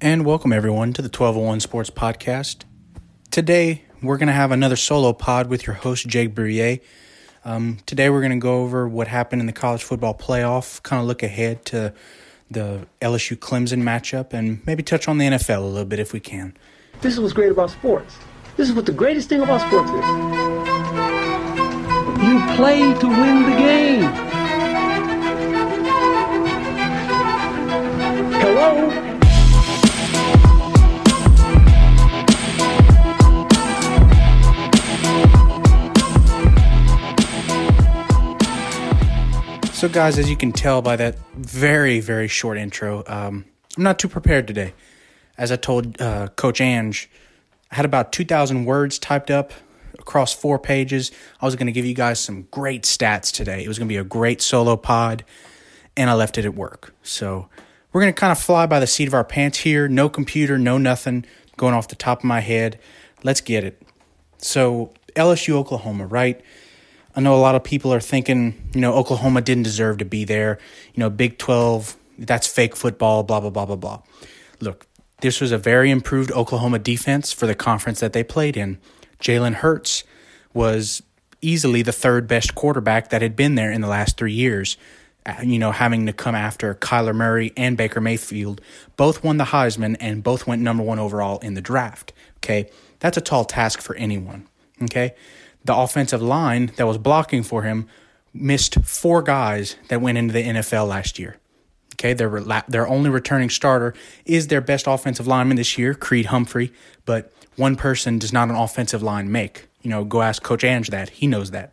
And welcome everyone to the 1201 Sports Podcast. Today we're going to have another solo pod with your host, Jake Bruyere. Um, today we're going to go over what happened in the college football playoff, kind of look ahead to the LSU Clemson matchup, and maybe touch on the NFL a little bit if we can. This is what's great about sports. This is what the greatest thing about sports is. You play to win the game. So, guys, as you can tell by that very, very short intro, um, I'm not too prepared today. As I told uh, Coach Ange, I had about 2,000 words typed up across four pages. I was going to give you guys some great stats today. It was going to be a great solo pod, and I left it at work. So, we're going to kind of fly by the seat of our pants here. No computer, no nothing going off the top of my head. Let's get it. So, LSU, Oklahoma, right? I know a lot of people are thinking, you know, Oklahoma didn't deserve to be there. You know, Big 12, that's fake football, blah, blah, blah, blah, blah. Look, this was a very improved Oklahoma defense for the conference that they played in. Jalen Hurts was easily the third best quarterback that had been there in the last three years. Uh, you know, having to come after Kyler Murray and Baker Mayfield. Both won the Heisman and both went number one overall in the draft. Okay. That's a tall task for anyone. Okay the offensive line that was blocking for him missed four guys that went into the NFL last year. Okay, their their only returning starter is their best offensive lineman this year, Creed Humphrey. But one person does not an offensive line make. You know, go ask Coach Ange that; he knows that.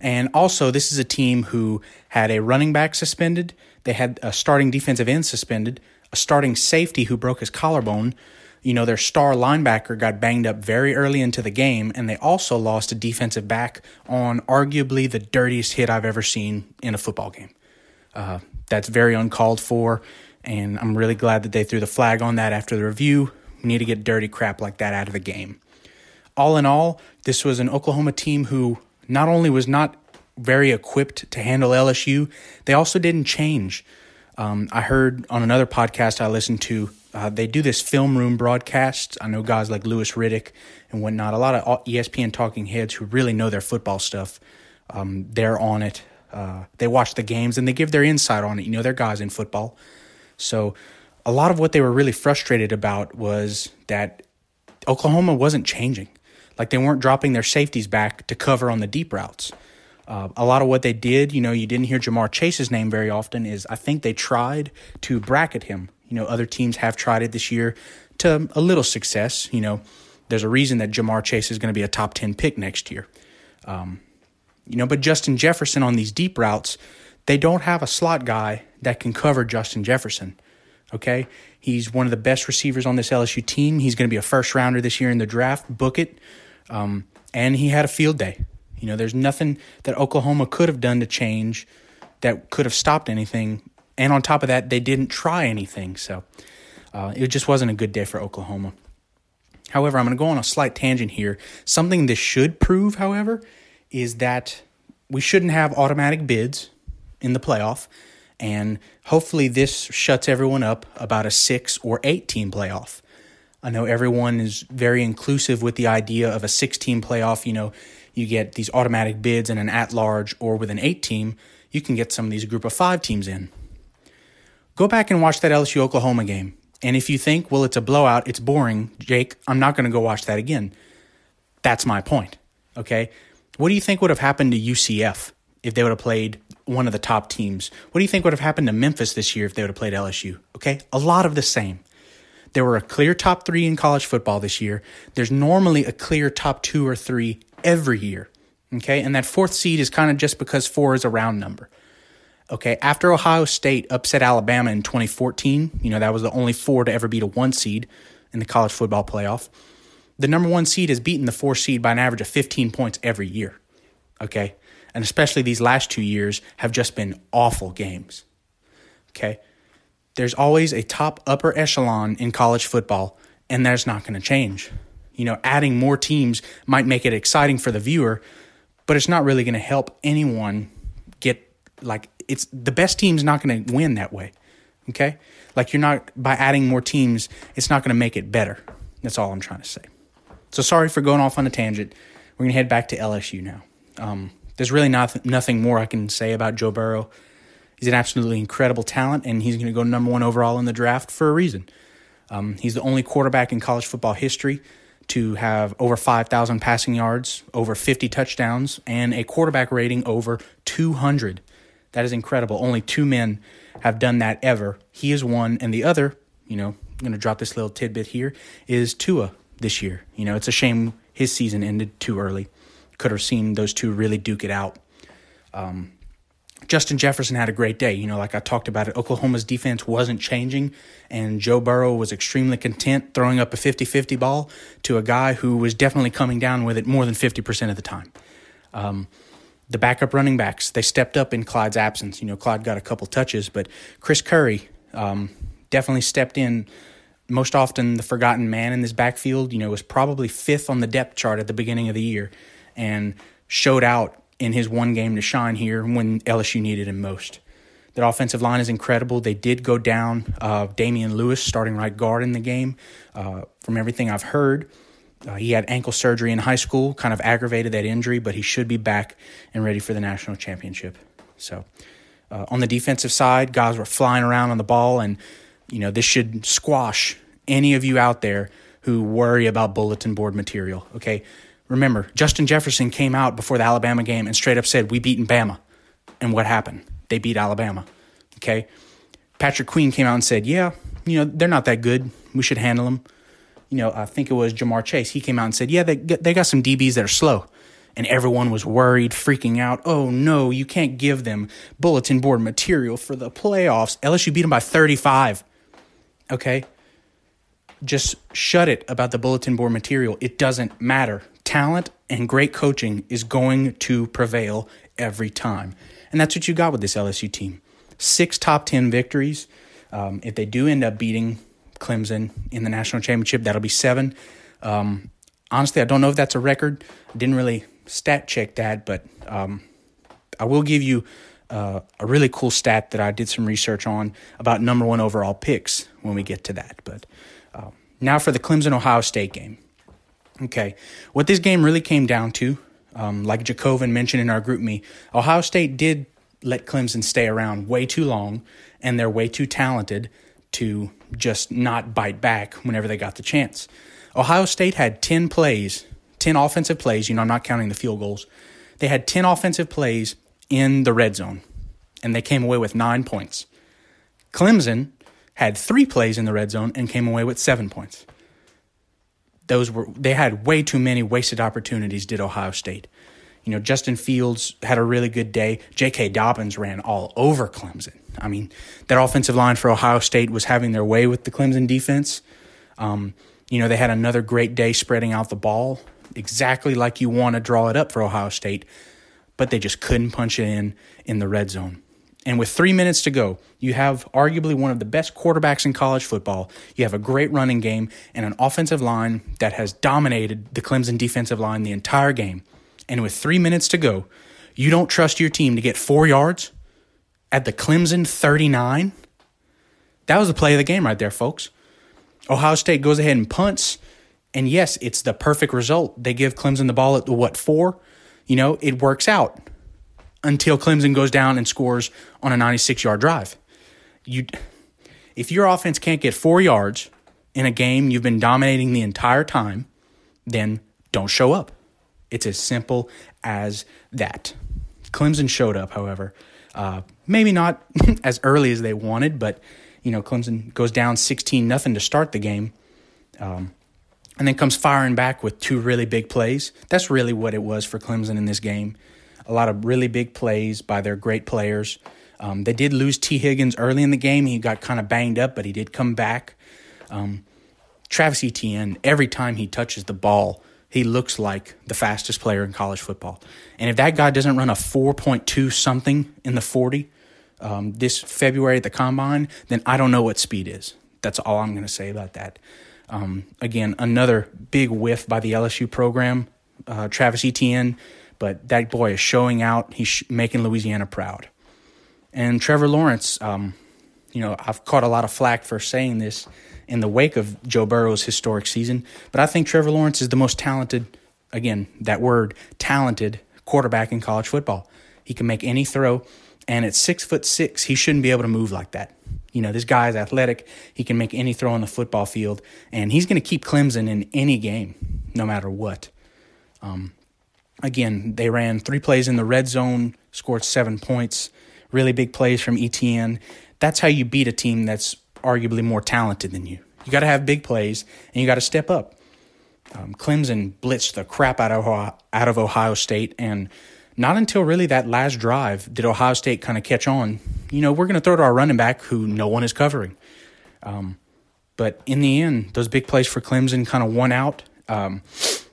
And also, this is a team who had a running back suspended. They had a starting defensive end suspended, a starting safety who broke his collarbone, you know, their star linebacker got banged up very early into the game, and they also lost a defensive back on arguably the dirtiest hit I've ever seen in a football game. Uh, that's very uncalled for, and I'm really glad that they threw the flag on that after the review. We need to get dirty crap like that out of the game. All in all, this was an Oklahoma team who not only was not very equipped to handle LSU, they also didn't change. Um, I heard on another podcast I listened to uh, they do this film room broadcast. I know guys like Louis Riddick and whatnot, a lot of ESPN talking heads who really know their football stuff. Um, they're on it. Uh, they watch the games and they give their insight on it. You know, they're guys in football. So a lot of what they were really frustrated about was that Oklahoma wasn't changing. Like they weren't dropping their safeties back to cover on the deep routes. Uh, a lot of what they did, you know, you didn't hear Ja'Marr Chase's name very often, is I think they tried to bracket him you know, other teams have tried it this year to a little success. You know, there's a reason that Ja'Marr Chase is going to be a top 10 pick next year. Um, you know, but Justin Jefferson on these deep routes, they don't have a slot guy that can cover Justin Jefferson. Okay. He's one of the best receivers on this LSU team. He's going to be a first rounder this year in the draft. Book it. Um, and he had a field day. You know, there's nothing that Oklahoma could have done to change that could have stopped anything and on top of that, they didn't try anything. So uh, it just wasn't a good day for Oklahoma. However, I'm going to go on a slight tangent here. Something this should prove, however, is that we shouldn't have automatic bids in the playoff. And hopefully, this shuts everyone up about a six or eight team playoff. I know everyone is very inclusive with the idea of a six team playoff. You know, you get these automatic bids and an at large, or with an eight team, you can get some of these group of five teams in. Go back and watch that LSU Oklahoma game. And if you think, well, it's a blowout, it's boring, Jake, I'm not going to go watch that again. That's my point. Okay. What do you think would have happened to UCF if they would have played one of the top teams? What do you think would have happened to Memphis this year if they would have played LSU? Okay. A lot of the same. There were a clear top three in college football this year. There's normally a clear top two or three every year. Okay. And that fourth seed is kind of just because four is a round number. Okay, after Ohio State upset Alabama in 2014, you know, that was the only four to ever beat a one seed in the college football playoff. The number one seed has beaten the four seed by an average of 15 points every year. Okay, and especially these last two years have just been awful games. Okay, there's always a top upper echelon in college football, and that's not going to change. You know, adding more teams might make it exciting for the viewer, but it's not really going to help anyone get like it's the best team's not going to win that way. Okay? Like you're not by adding more teams, it's not going to make it better. That's all I'm trying to say. So sorry for going off on a tangent. We're going to head back to LSU now. Um, there's really not, nothing more I can say about Joe Burrow. He's an absolutely incredible talent, and he's going to go number one overall in the draft for a reason. Um, he's the only quarterback in college football history to have over 5,000 passing yards, over 50 touchdowns, and a quarterback rating over 200. That is incredible. Only two men have done that ever. He is one, and the other, you know, I'm going to drop this little tidbit here, is Tua this year. You know, it's a shame his season ended too early. Could have seen those two really duke it out. Um, Justin Jefferson had a great day. You know, like I talked about it, Oklahoma's defense wasn't changing, and Joe Burrow was extremely content throwing up a 50 50 ball to a guy who was definitely coming down with it more than 50% of the time. Um, the backup running backs, they stepped up in Clyde's absence. You know, Clyde got a couple touches, but Chris Curry um, definitely stepped in. Most often, the forgotten man in this backfield, you know, was probably fifth on the depth chart at the beginning of the year and showed out in his one game to shine here when LSU needed him most. That offensive line is incredible. They did go down uh, Damien Lewis starting right guard in the game. Uh, from everything I've heard, uh, he had ankle surgery in high school, kind of aggravated that injury, but he should be back and ready for the national championship. So, uh, on the defensive side, guys were flying around on the ball, and you know this should squash any of you out there who worry about bulletin board material. Okay, Remember, Justin Jefferson came out before the Alabama game and straight up said, We beaten Bama. And what happened? They beat Alabama. Okay? Patrick Queen came out and said, Yeah, you know, they're not that good. We should handle them. You know, I think it was Ja'Marr Chase. He came out and said, Yeah, they, they got some DBs that are slow. And everyone was worried, freaking out. Oh, no, you can't give them bulletin board material for the playoffs. LSU beat them by 35. Okay? Just shut it about the bulletin board material. It doesn't matter talent and great coaching is going to prevail every time. And that's what you got with this LSU team. Six top 10 victories. Um, if they do end up beating Clemson in the national championship, that'll be seven. Um, honestly, I don't know if that's a record. Didn't really stat check that, but um, I will give you uh, a really cool stat that I did some research on about number one overall picks when we get to that. But uh, now for the Clemson Ohio State game. Okay, what this game really came down to, um, like Jacobin mentioned in our GroupMe, Ohio State did let Clemson stay around way too long, and they're way too talented to just not bite back whenever they got the chance. Ohio State had 10 plays, 10 offensive plays, you know, I'm not counting the field goals. They had 10 offensive plays in the red zone, and they came away with nine points. Clemson had three plays in the red zone and came away with seven points those were they had way too many wasted opportunities. Did Ohio State? You know, Justin Fields had a really good day. J.K. Dobbins ran all over Clemson. I mean, that offensive line for Ohio State was having their way with the Clemson defense. Um, you know, they had another great day spreading out the ball, exactly like you want to draw it up for Ohio State, but they just couldn't punch it in in the red zone. And with three minutes to go, you have arguably one of the best quarterbacks in college football. You have a great running game and an offensive line that has dominated the Clemson defensive line the entire game. And with three minutes to go, you don't trust your team to get four yards at the Clemson 39? That was the play of the game right there, folks. Ohio State goes ahead and punts. And yes, it's the perfect result. They give Clemson the ball at the what, four? You know, it works out until Clemson goes down and scores on a 96 yard drive. You, if your offense can't get four yards in a game you've been dominating the entire time, then don't show up. It's as simple as that. Clemson showed up, however, uh, maybe not as early as they wanted, but you know Clemson goes down 16 nothing to start the game, um, and then comes firing back with two really big plays. That's really what it was for Clemson in this game a lot of really big plays by their great players. Um, they did lose Tee Higgins early in the game. He got kind of banged up, but he did come back. Um, Travis Etienne, every time he touches the ball, he looks like the fastest player in college football. And if that guy doesn't run a 4.2 something in the 40 um, this February at the combine, then I don't know what speed is. That's all I'm going to say about that. Um, again, another big whiff by the LSU program. Uh, Travis Etienne but that boy is showing out. He's making Louisiana proud. And Trevor Lawrence, um, you know, I've caught a lot of flack for saying this in the wake of Joe Burrow's historic season, but I think Trevor Lawrence is the most talented, again, that word, talented quarterback in college football. He can make any throw, and at six foot six, he shouldn't be able to move like that. You know, this guy is athletic. He can make any throw on the football field, and he's going to keep Clemson in any game, no matter what. Um, again, they ran three plays in the red zone, scored seven points, really big plays from Etienne. That's how you beat a team that's arguably more talented than you. You got to have big plays, and you got to step up. Um, Clemson blitzed the crap out of Ohio, out of Ohio State, and not until really that last drive did Ohio State kind of catch on. You know, we're going to throw to our running back who no one is covering. Um, but in the end, those big plays for Clemson kind of won out. Um,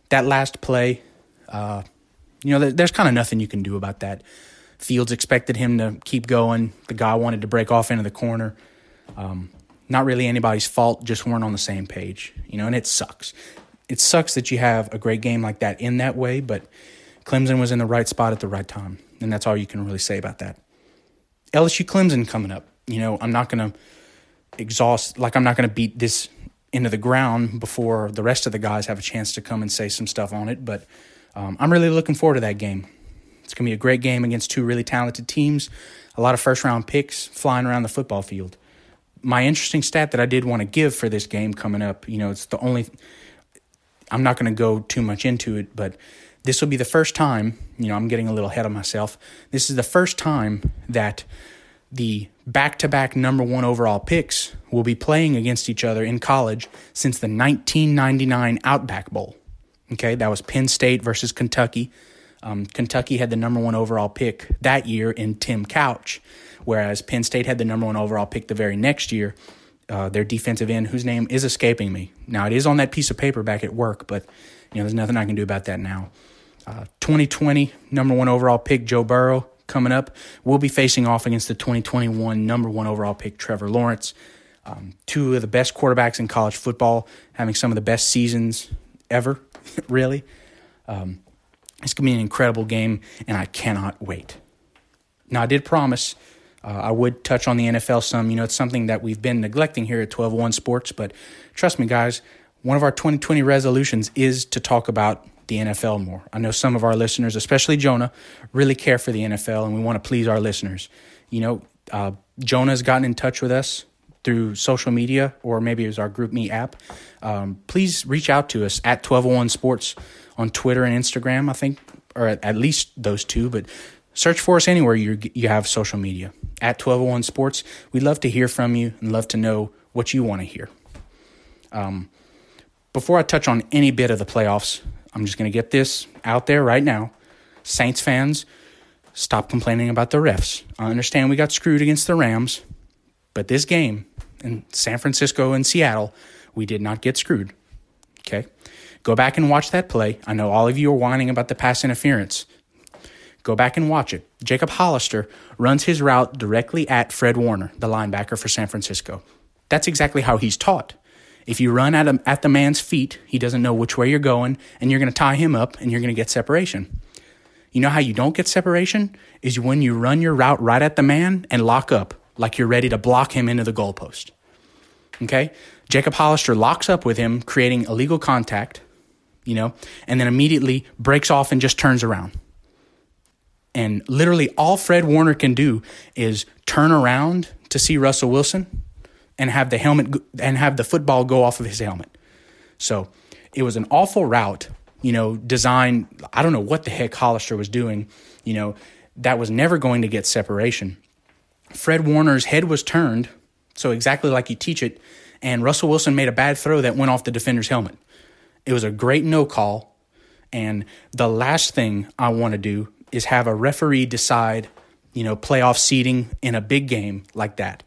that last play, uh, you know, there's kind of nothing you can do about that. Fields expected him to keep going. The guy wanted to break off into the corner. Um, not really anybody's fault, just weren't on the same page, you know, and it sucks. It sucks that you have a great game like that in that way, but Clemson was in the right spot at the right time, and that's all you can really say about that. LSU Clemson coming up. You know, I'm not going to exhaust, like, I'm not going to beat this into the ground before the rest of the guys have a chance to come and say some stuff on it, but um, I'm really looking forward to that game. It's going to be a great game against two really talented teams, a lot of first round picks flying around the football field. My interesting stat that I did want to give for this game coming up, you know, it's the only, I'm not going to go too much into it, but this will be the first time, you know, I'm getting a little ahead of myself. This is the first time that the back to back number one overall picks will be playing against each other in college since the 1999 Outback Bowl. Okay, that was Penn State versus Kentucky. Um, Kentucky had the number one overall pick that year in Tim Couch, whereas Penn State had the number one overall pick the very next year. Uh, their defensive end, whose name is escaping me. Now, it is on that piece of paper back at work, but you know, there's nothing I can do about that now. Uh, 2020 number one overall pick Joe Burrow coming up. We'll be facing off against the 2021 number one overall pick Trevor Lawrence. Um, two of the best quarterbacks in college football, having some of the best seasons ever, really. Um, it's going to be an incredible game, and I cannot wait. Now, I did promise uh, I would touch on the NFL some. You know, it's something that we've been neglecting here at 1201 Sports, but trust me, guys, one of our 2020 resolutions is to talk about the NFL more. I know some of our listeners, especially Jonah, really care for the NFL, and we want to please our listeners. You know, uh, Jonah's gotten in touch with us through social media or maybe it was our GroupMe app. Um, please reach out to us at 1201 Sports on Twitter and Instagram, I think, or at, at least those two, but search for us anywhere you you have social media at 1201 Sports. We'd love to hear from you and love to know what you want to hear. Um, before I touch on any bit of the playoffs, I'm just going to get this out there right now. Saints fans, stop complaining about the refs. I understand we got screwed against the Rams, but this game in San Francisco and Seattle, we did not get screwed. Okay? Go back and watch that play. I know all of you are whining about the pass interference. Go back and watch it. Jacob Hollister runs his route directly at Fred Warner, the linebacker for San Francisco. That's exactly how he's taught. If you run at, a, at the man's feet, he doesn't know which way you're going, and you're going to tie him up and you're going to get separation. You know how you don't get separation? Is when you run your route right at the man and lock up like you're ready to block him into the goalpost. Okay? Jacob Hollister locks up with him, creating illegal contact, you know, and then immediately breaks off and just turns around. And literally all Fred Warner can do is turn around to see Russell Wilson and have the helmet and have the football go off of his helmet. So it was an awful route, you know, designed. I don't know what the heck Hollister was doing, you know, that was never going to get separation. Fred Warner's head was turned, so exactly like you teach it, and Russell Wilson made a bad throw that went off the defender's helmet. It was a great no call, and the last thing I want to do is have a referee decide, you know, playoff seeding in a big game like that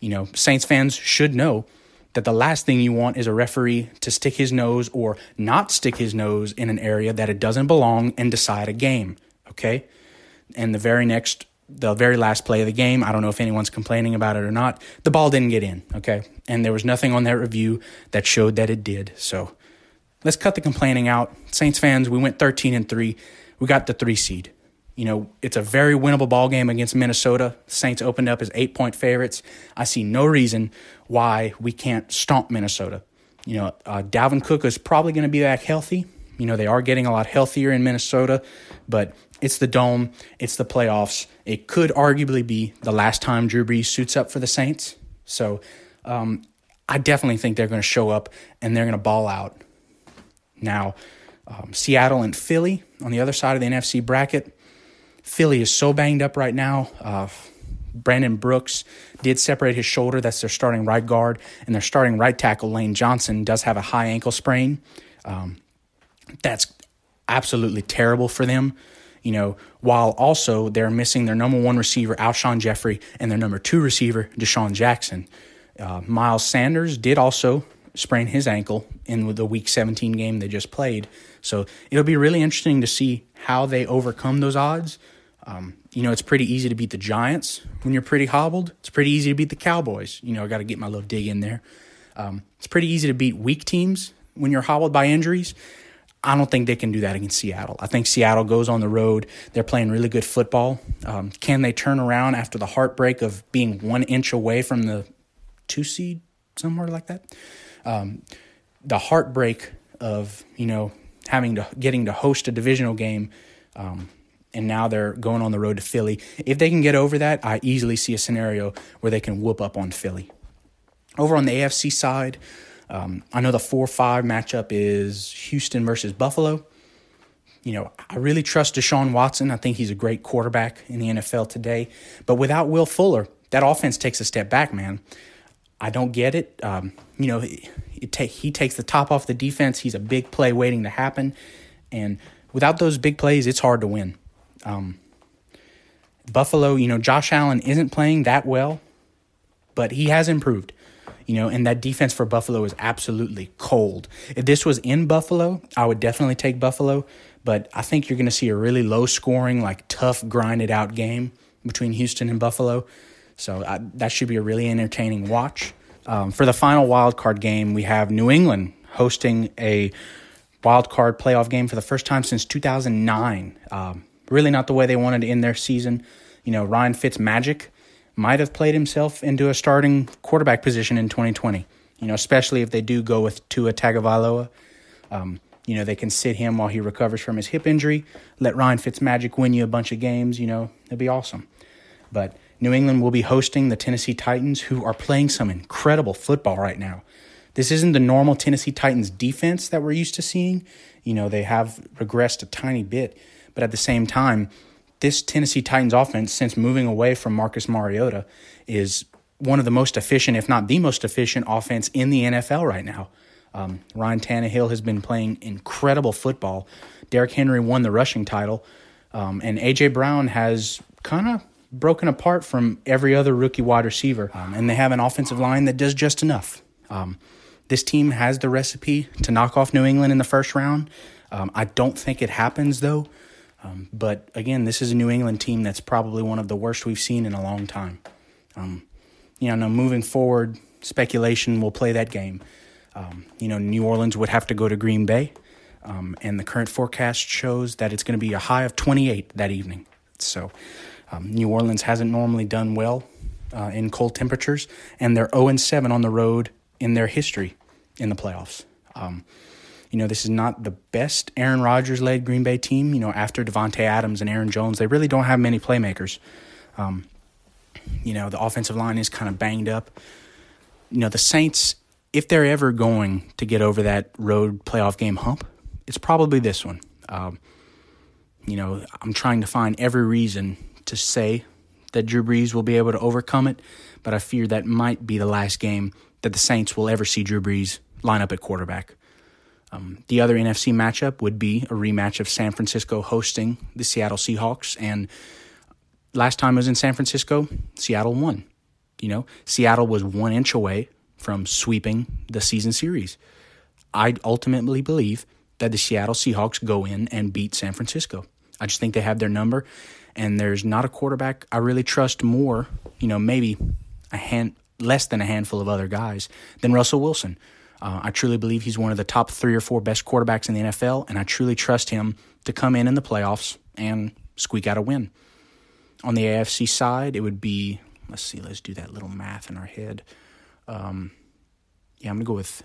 you know, Saints fans should know that the last thing you want is a referee to stick his nose or not stick his nose in an area that it doesn't belong and decide a game. Okay. And the very next, the very last play of the game, I don't know if anyone's complaining about it or not, the ball didn't get in. Okay. And there was nothing on that review that showed that it did. So let's cut the complaining out. Saints fans, we went 13 and 3. We got the three seed. You know, it's a very winnable ball game against Minnesota. Saints opened up as eight point favorites. I see no reason why we can't stomp Minnesota. You know, uh, Dalvin Cook is probably going to be back healthy. You know, they are getting a lot healthier in Minnesota, but it's the dome, it's the playoffs. It could arguably be the last time Drew Brees suits up for the Saints. So um, I definitely think they're going to show up and they're going to ball out. Now, um, Seattle and Philly on the other side of the NFC bracket. Philly is so banged up right now. Uh, Brandon Brooks did separate his shoulder. That's their starting right guard. And their starting right tackle, Lane Johnson, does have a high ankle sprain. Um, that's absolutely terrible for them. You know, while also they're missing their number one receiver, Alshon Jeffery, and their number two receiver, DeSean Jackson. Uh, Miles Sanders did also sprain his ankle in the Week 17 game they just played. So it'll be really interesting to see how they overcome those odds. Um, you know, it's pretty easy to beat the Giants when you're pretty hobbled. It's pretty easy to beat the Cowboys. You know, I got to get my little dig in there. Um, it's pretty easy to beat weak teams when you're hobbled by injuries. I don't think they can do that against Seattle. I think Seattle goes on the road. They're playing really good football. Um, can they turn around after the heartbreak of being one inch away from the two seed, somewhere like that? Um, the heartbreak of you know having to getting to host a divisional game, um, and now they're going on the road to Philly. If they can get over that, I easily see a scenario where they can whoop up on Philly. Over on the AFC side, um, I know the four-five matchup is Houston versus Buffalo. You know, I really trust Deshaun Watson. I think he's a great quarterback in the NFL today. But without Will Fuller, that offense takes a step back, man. I don't get it. Um, you know, it take, he takes the top off the defense. He's a big play waiting to happen, and without those big plays, it's hard to win. Um, Buffalo, you know, Josh Allen isn't playing that well, but he has improved. You know, and that defense for Buffalo is absolutely cold. If this was in Buffalo, I would definitely take Buffalo, but I think you're going to see a really low scoring, like tough, grinded out game between Houston and Buffalo. So I, that should be a really entertaining watch. Um, for the final wild card game, we have New England hosting a wild card playoff game for the first time since 2009. Um, really not the way they wanted to end their season. You know, Ryan Fitzmagic might have played himself into a starting quarterback position in 2020. You know, especially if they do go with Tua Tagovailoa. Um, you know, they can sit him while he recovers from his hip injury. Let Ryan Fitzmagic win you a bunch of games. You know, it'd be awesome. But New England will be hosting the Tennessee Titans, who are playing some incredible football right now. This isn't the normal Tennessee Titans defense that we're used to seeing. You know, they have regressed a tiny bit, but at the same time, this Tennessee Titans offense, since moving away from Marcus Mariota, is one of the most efficient, if not the most efficient, offense in the NFL right now. Um, Ryan Tannehill has been playing incredible football. Derrick Henry won the rushing title, um, and AJ Brown has kind of broken apart from every other rookie wide receiver, um, and they have an offensive line that does just enough. Um, this team has the recipe to knock off New England in the first round. Um, I don't think it happens though. Um, but again, this is a New England team that's probably one of the worst we've seen in a long time. Um, you know, moving forward, speculation will play that game. Um, you know, New Orleans would have to go to Green Bay, and the current forecast shows that it's going to be a high of 28 that evening. So, um, New Orleans hasn't normally done well uh, in cold temperatures, and they're 0 7 on the road in their history in the playoffs. You know, this is not the best Aaron Rodgers led Green Bay team. You know, after Davante Adams and Aaron Jones, they really don't have many playmakers. Um, you know, the offensive line is kind of banged up. You know, the Saints, if they're ever going to get over that road playoff game hump, it's probably this one. Um, you know, I'm trying to find every reason to say that Drew Brees will be able to overcome it, but I fear that might be the last game that the Saints will ever see Drew Brees line up at quarterback. Um, the other NFC matchup would be a rematch of San Francisco hosting the Seattle Seahawks. And last time I was in San Francisco, Seattle won. You know, Seattle was one inch away from sweeping the season series. I ultimately believe that the Seattle Seahawks go in and beat San Francisco. I just think they have their number and there's not a quarterback I really trust more, you know, maybe a hand less than a handful of other guys than Russell Wilson. Uh, I truly believe he's one of the top three or four best quarterbacks in the NFL, and I truly trust him to come in in the playoffs and squeak out a win. On the AFC side, it would be let's see, let's do that little math in our head. Um, yeah, I'm gonna go with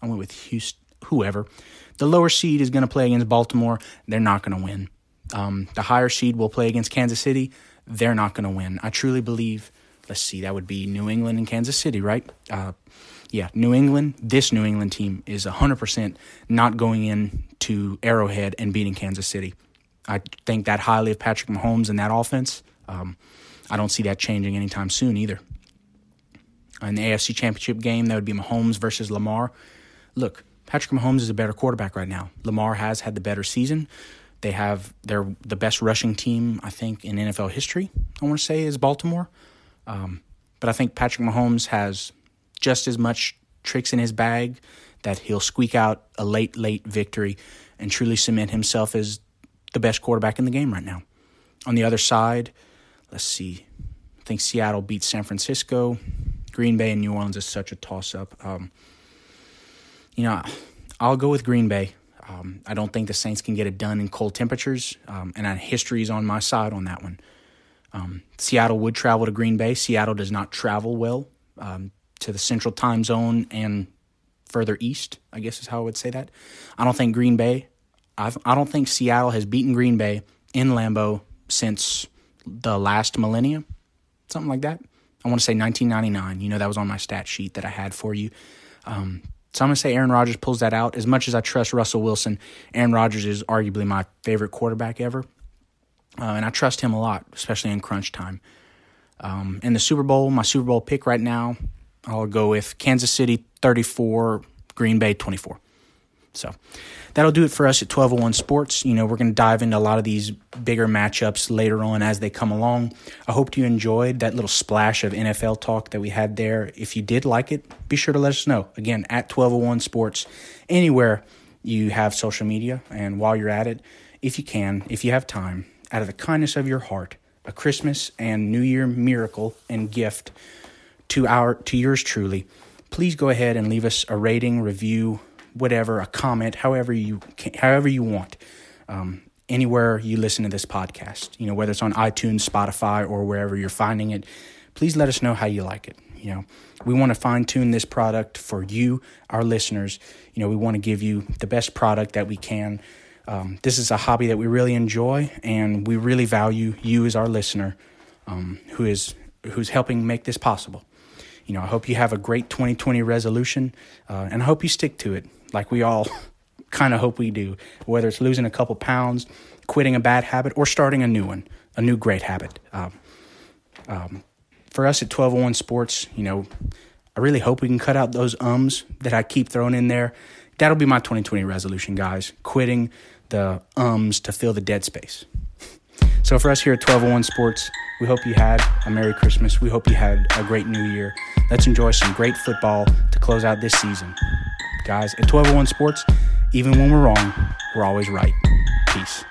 I went with Houston, whoever. The lower seed is gonna play against Baltimore. They're not gonna win. Um, the higher seed will play against Kansas City. They're not gonna win. I truly believe. Let's see, that would be New England and Kansas City, right? Uh, yeah, New England, this New England team is 100% not going in to Arrowhead and beating Kansas City. I think that highly of Patrick Mahomes and that offense. Um, I don't see that changing anytime soon either. In the AFC Championship game, that would be Mahomes versus Lamar. Look, Patrick Mahomes is a better quarterback right now. Lamar has had the better season. They have they're the best rushing team I think in NFL history. I want to say is Baltimore, um, but I think Patrick Mahomes has just as much tricks in his bag that he'll squeak out a late, late victory and truly cement himself as the best quarterback in the game right now. On the other side, let's see. I think Seattle beats San Francisco. Green Bay and New Orleans is such a toss up. Um, you know, I'll go with Green Bay. Um, I don't think the Saints can get it done in cold temperatures, um, and history is on my side on that one. Um, Seattle would travel to Green Bay. Seattle does not travel well. To the central time zone and further east, I guess is how I would say that. I don't think Green Bay, I've, I don't think Seattle has beaten Green Bay in Lambeau since the last millennium, something like that. I want to say 1999. You know, that was on my stat sheet that I had for you. Um, so I'm going to say Aaron Rodgers pulls that out. As much as I trust Russell Wilson, Aaron Rodgers is arguably my favorite quarterback ever. Uh, and I trust him a lot, especially in crunch time. Um, in the Super Bowl, my Super Bowl pick right now, I'll go with Kansas City 34, Green Bay 24. So that'll do it for us at 1201 Sports. You know, we're going to dive into a lot of these bigger matchups later on as they come along. I hope you enjoyed that little splash of NFL talk that we had there. If you did like it, be sure to let us know. Again, at 1201 Sports, anywhere you have social media. And while you're at it, if you can, if you have time, out of the kindness of your heart, a Christmas and New Year miracle and gift to our to yours truly, please go ahead and leave us a rating, review, whatever, a comment, however you can, however you want. Um, anywhere you listen to this podcast, you know, whether it's on iTunes, Spotify, or wherever you're finding it, please let us know how you like it. You know, we want to fine tune this product for you, our listeners. You know, we want to give you the best product that we can. Um, this is a hobby that we really enjoy, and we really value you as our listener, um, who is who's helping make this possible you know, I hope you have a great 2020 resolution, uh, and I hope you stick to it, like we all kind of hope we do. Whether it's losing a couple pounds, quitting a bad habit, or starting a new one, a new great habit. Um, um, for us at 1201 Sports, you know, I really hope we can cut out those ums that I keep throwing in there. That'll be my 2020 resolution, guys. Quitting the ums to fill the dead space. So for us here at 1201 Sports, we hope you had a Merry Christmas. We hope you had a great New Year. Let's enjoy some great football to close out this season. Guys, at 1201 Sports, even when we're wrong, we're always right. Peace.